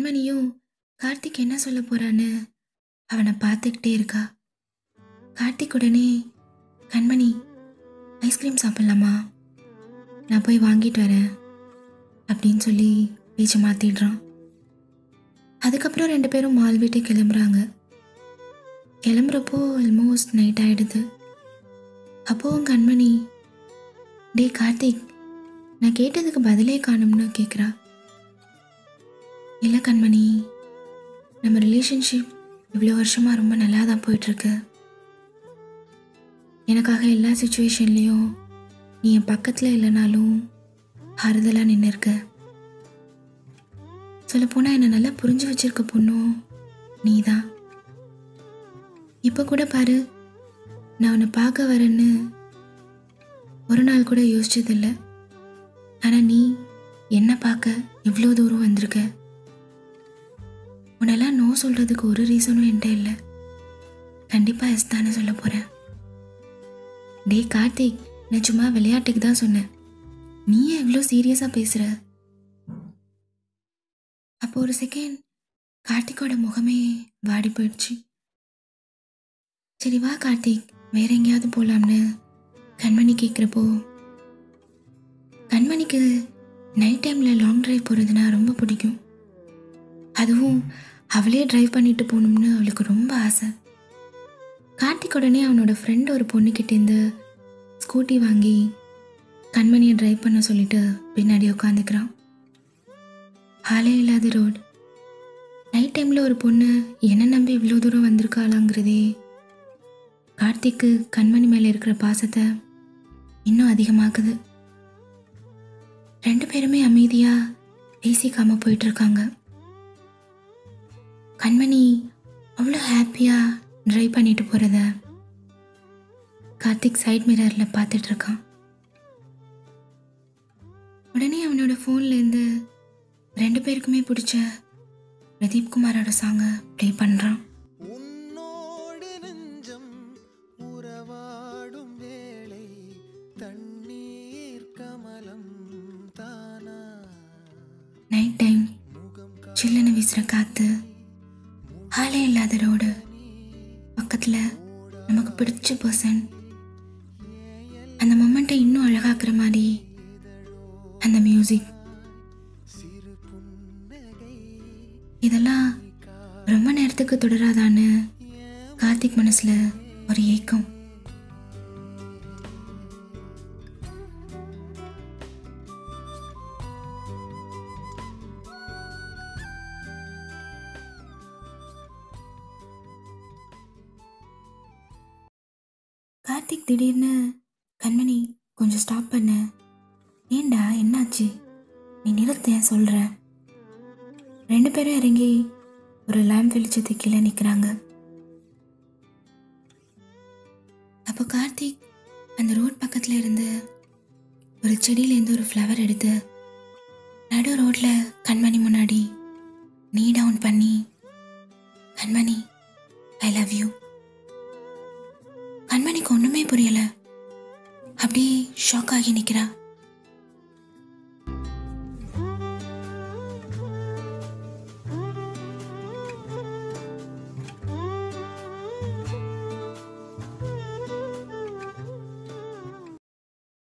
கண்மணியும் கார்த்திக் என்ன சொல்ல போறான்னு அவனை பார்த்துக்கிட்டே இருக்கா. கார்த்திக் உடனே கண்மணி ஐஸ்கிரீம் சாப்பிட்லாமா? நான் போய் வாங்கிட்டு வரேன் அப்படின்னு சொல்லி பேச்சை மாற்றிடுறான் அதுக்கப்புறம் ரெண்டு பேரும் மால் வீட்டுக்கு கிளம்புறாங்க. கிளம்புறப்போ ஆல்மோஸ்ட் நைட் ஆகிடுது அப்போவும் கண்மணி டே கார்த்திக் நான் கேட்டதுக்கு பதிலே காணும்னு கேட்குறா இல்லை கண்மணி நம்ம ரிலேஷன்ஷிப் இவ்வளோ வருஷமாக ரொம்ப நல்லா தான் போயிட்டுருக்கு. எனக்காக எல்லா சுச்சுவேஷன்லேயும் நீ என் பக்கத்தில் இல்லைனாலும் ஆறுதலாக நின்று இருக்க சொல்லப்போனால் என்னை நல்லா புரிஞ்சு வச்சிருக்க பொண்ணும் நீ தான் இப்போ கூட பாரு நான் உன்னை பார்க்க வரேன்னு ஒரு நாள் கூட யோசிச்சதில்லை. ஆனால் நீ என்ன பார்க்க இவ்வளோ தூரம் வந்திருக்க. உன்னெல்லாம் நோ சொல்கிறதுக்கு ஒரு ரீசனும் என்கிட்ட இல்லை. கண்டிப்பாக எஸ் தானே சொல்ல போகிறேன் டே கார்த்திக் நான் சும்மா விளையாட்டுக்கு தான் சொன்னேன். நீ ஏன் இவ்வளோ சீரியஸாக பேசுகிற அப்போ ஒரு செகண்ட் கார்த்திக்கோட முகமே வாடி போயிடுச்சு. சரி வா கார்த்திக் வேற எங்கேயாவது போகலாம்னு கண்மணி கேட்குறப்போ கண்மணிக்கு நைட் டைமில் லாங் டிரைவ் போகிறதுனா ரொம்ப பிடிக்கும். அதுவும் அவளே டிரைவ் பண்ணிட்டு போகணும்னு அவளுக்கு ரொம்ப ஆசை. கார்த்திக் உடனே அவனோட ஃப்ரெண்ட் ஒரு பொண்ணுக்கிட்டேருந்து ஸ்கூட்டி வாங்கி கண்மணியை டிரைவ் பண்ண சொல்லிட்டு பின்னாடி உட்காந்துக்கிறான். ஆளே இல்லாத ரோடு நைட் டைமில் ஒரு பொண்ணு என்ன நம்பி இவ்வளோ தூரம் வந்திருக்காளாங்கிறதே கார்த்திக்கு கண்மணி மேலே இருக்கிற பாசத்தை இன்னும் அதிகமாக்குது. ரெண்டு பேருமே அமைதியாக பேசிக்காமல் போயிட்டுருக்காங்க கண்மணி அவ்வளோ ஹாப்பியாக ட்ரைவ் பண்ணிட்டு போகிறத கார்த்திக் சைட் மிரரில் பார்த்துட்டு இருக்கான் உடனே அவனோட ஃபோன்லேருந்து ரெண்டு பேருக்குமே பிடிச்ச பிரதீப் குமாரோட சாங்கை ப்ளே பண்ணுறான் உன்னோடு நெஞ்சம் உறவாடும் வேளை தண்ணீர் கமலம் தானா? நைட் டைம் சில்லுன்னு வீசுகிற காற்று ஆளே இல்லாத ரோடு பக்கத்தில் நமக்கு பிடிச்ச பர்சன் அந்த மொமெண்ட்டை இன்னும் அழகாக்குற மாதிரி அந்த மியூசிக் இதெல்லாம் ரொம்ப நேரத்துக்கு தொடராதான்னு கார்த்திக் மனசில் ஒரு ஏக்கம். கார்த்திக் திடீர்னு கண்மணி கொஞ்சம் ஸ்டாப் பண்ண. ஏண்டா என்னாச்சு? நீ நிறுத்தேன் சொல்கிறேன் ரெண்டு பேரும் இறங்கி ஒரு லேம்ப் வெளிச்சத்து கீழே நிற்கிறாங்க அப்போ கார்த்திக் அந்த ரோட் பக்கத்தில் இருந்து ஒரு செடியிலேருந்து ஒரு ஃப்ளவர் எடுத்து நடு ரோட்டில் கண்மணி முன்னாடி நீ டவுன் பண்ணி கண்மணி ஐ லவ் யூ கண்மணிக்கு ஒன்றுமே புரியல. அப்படியே ஷாக் ஆகி நிற்கிறா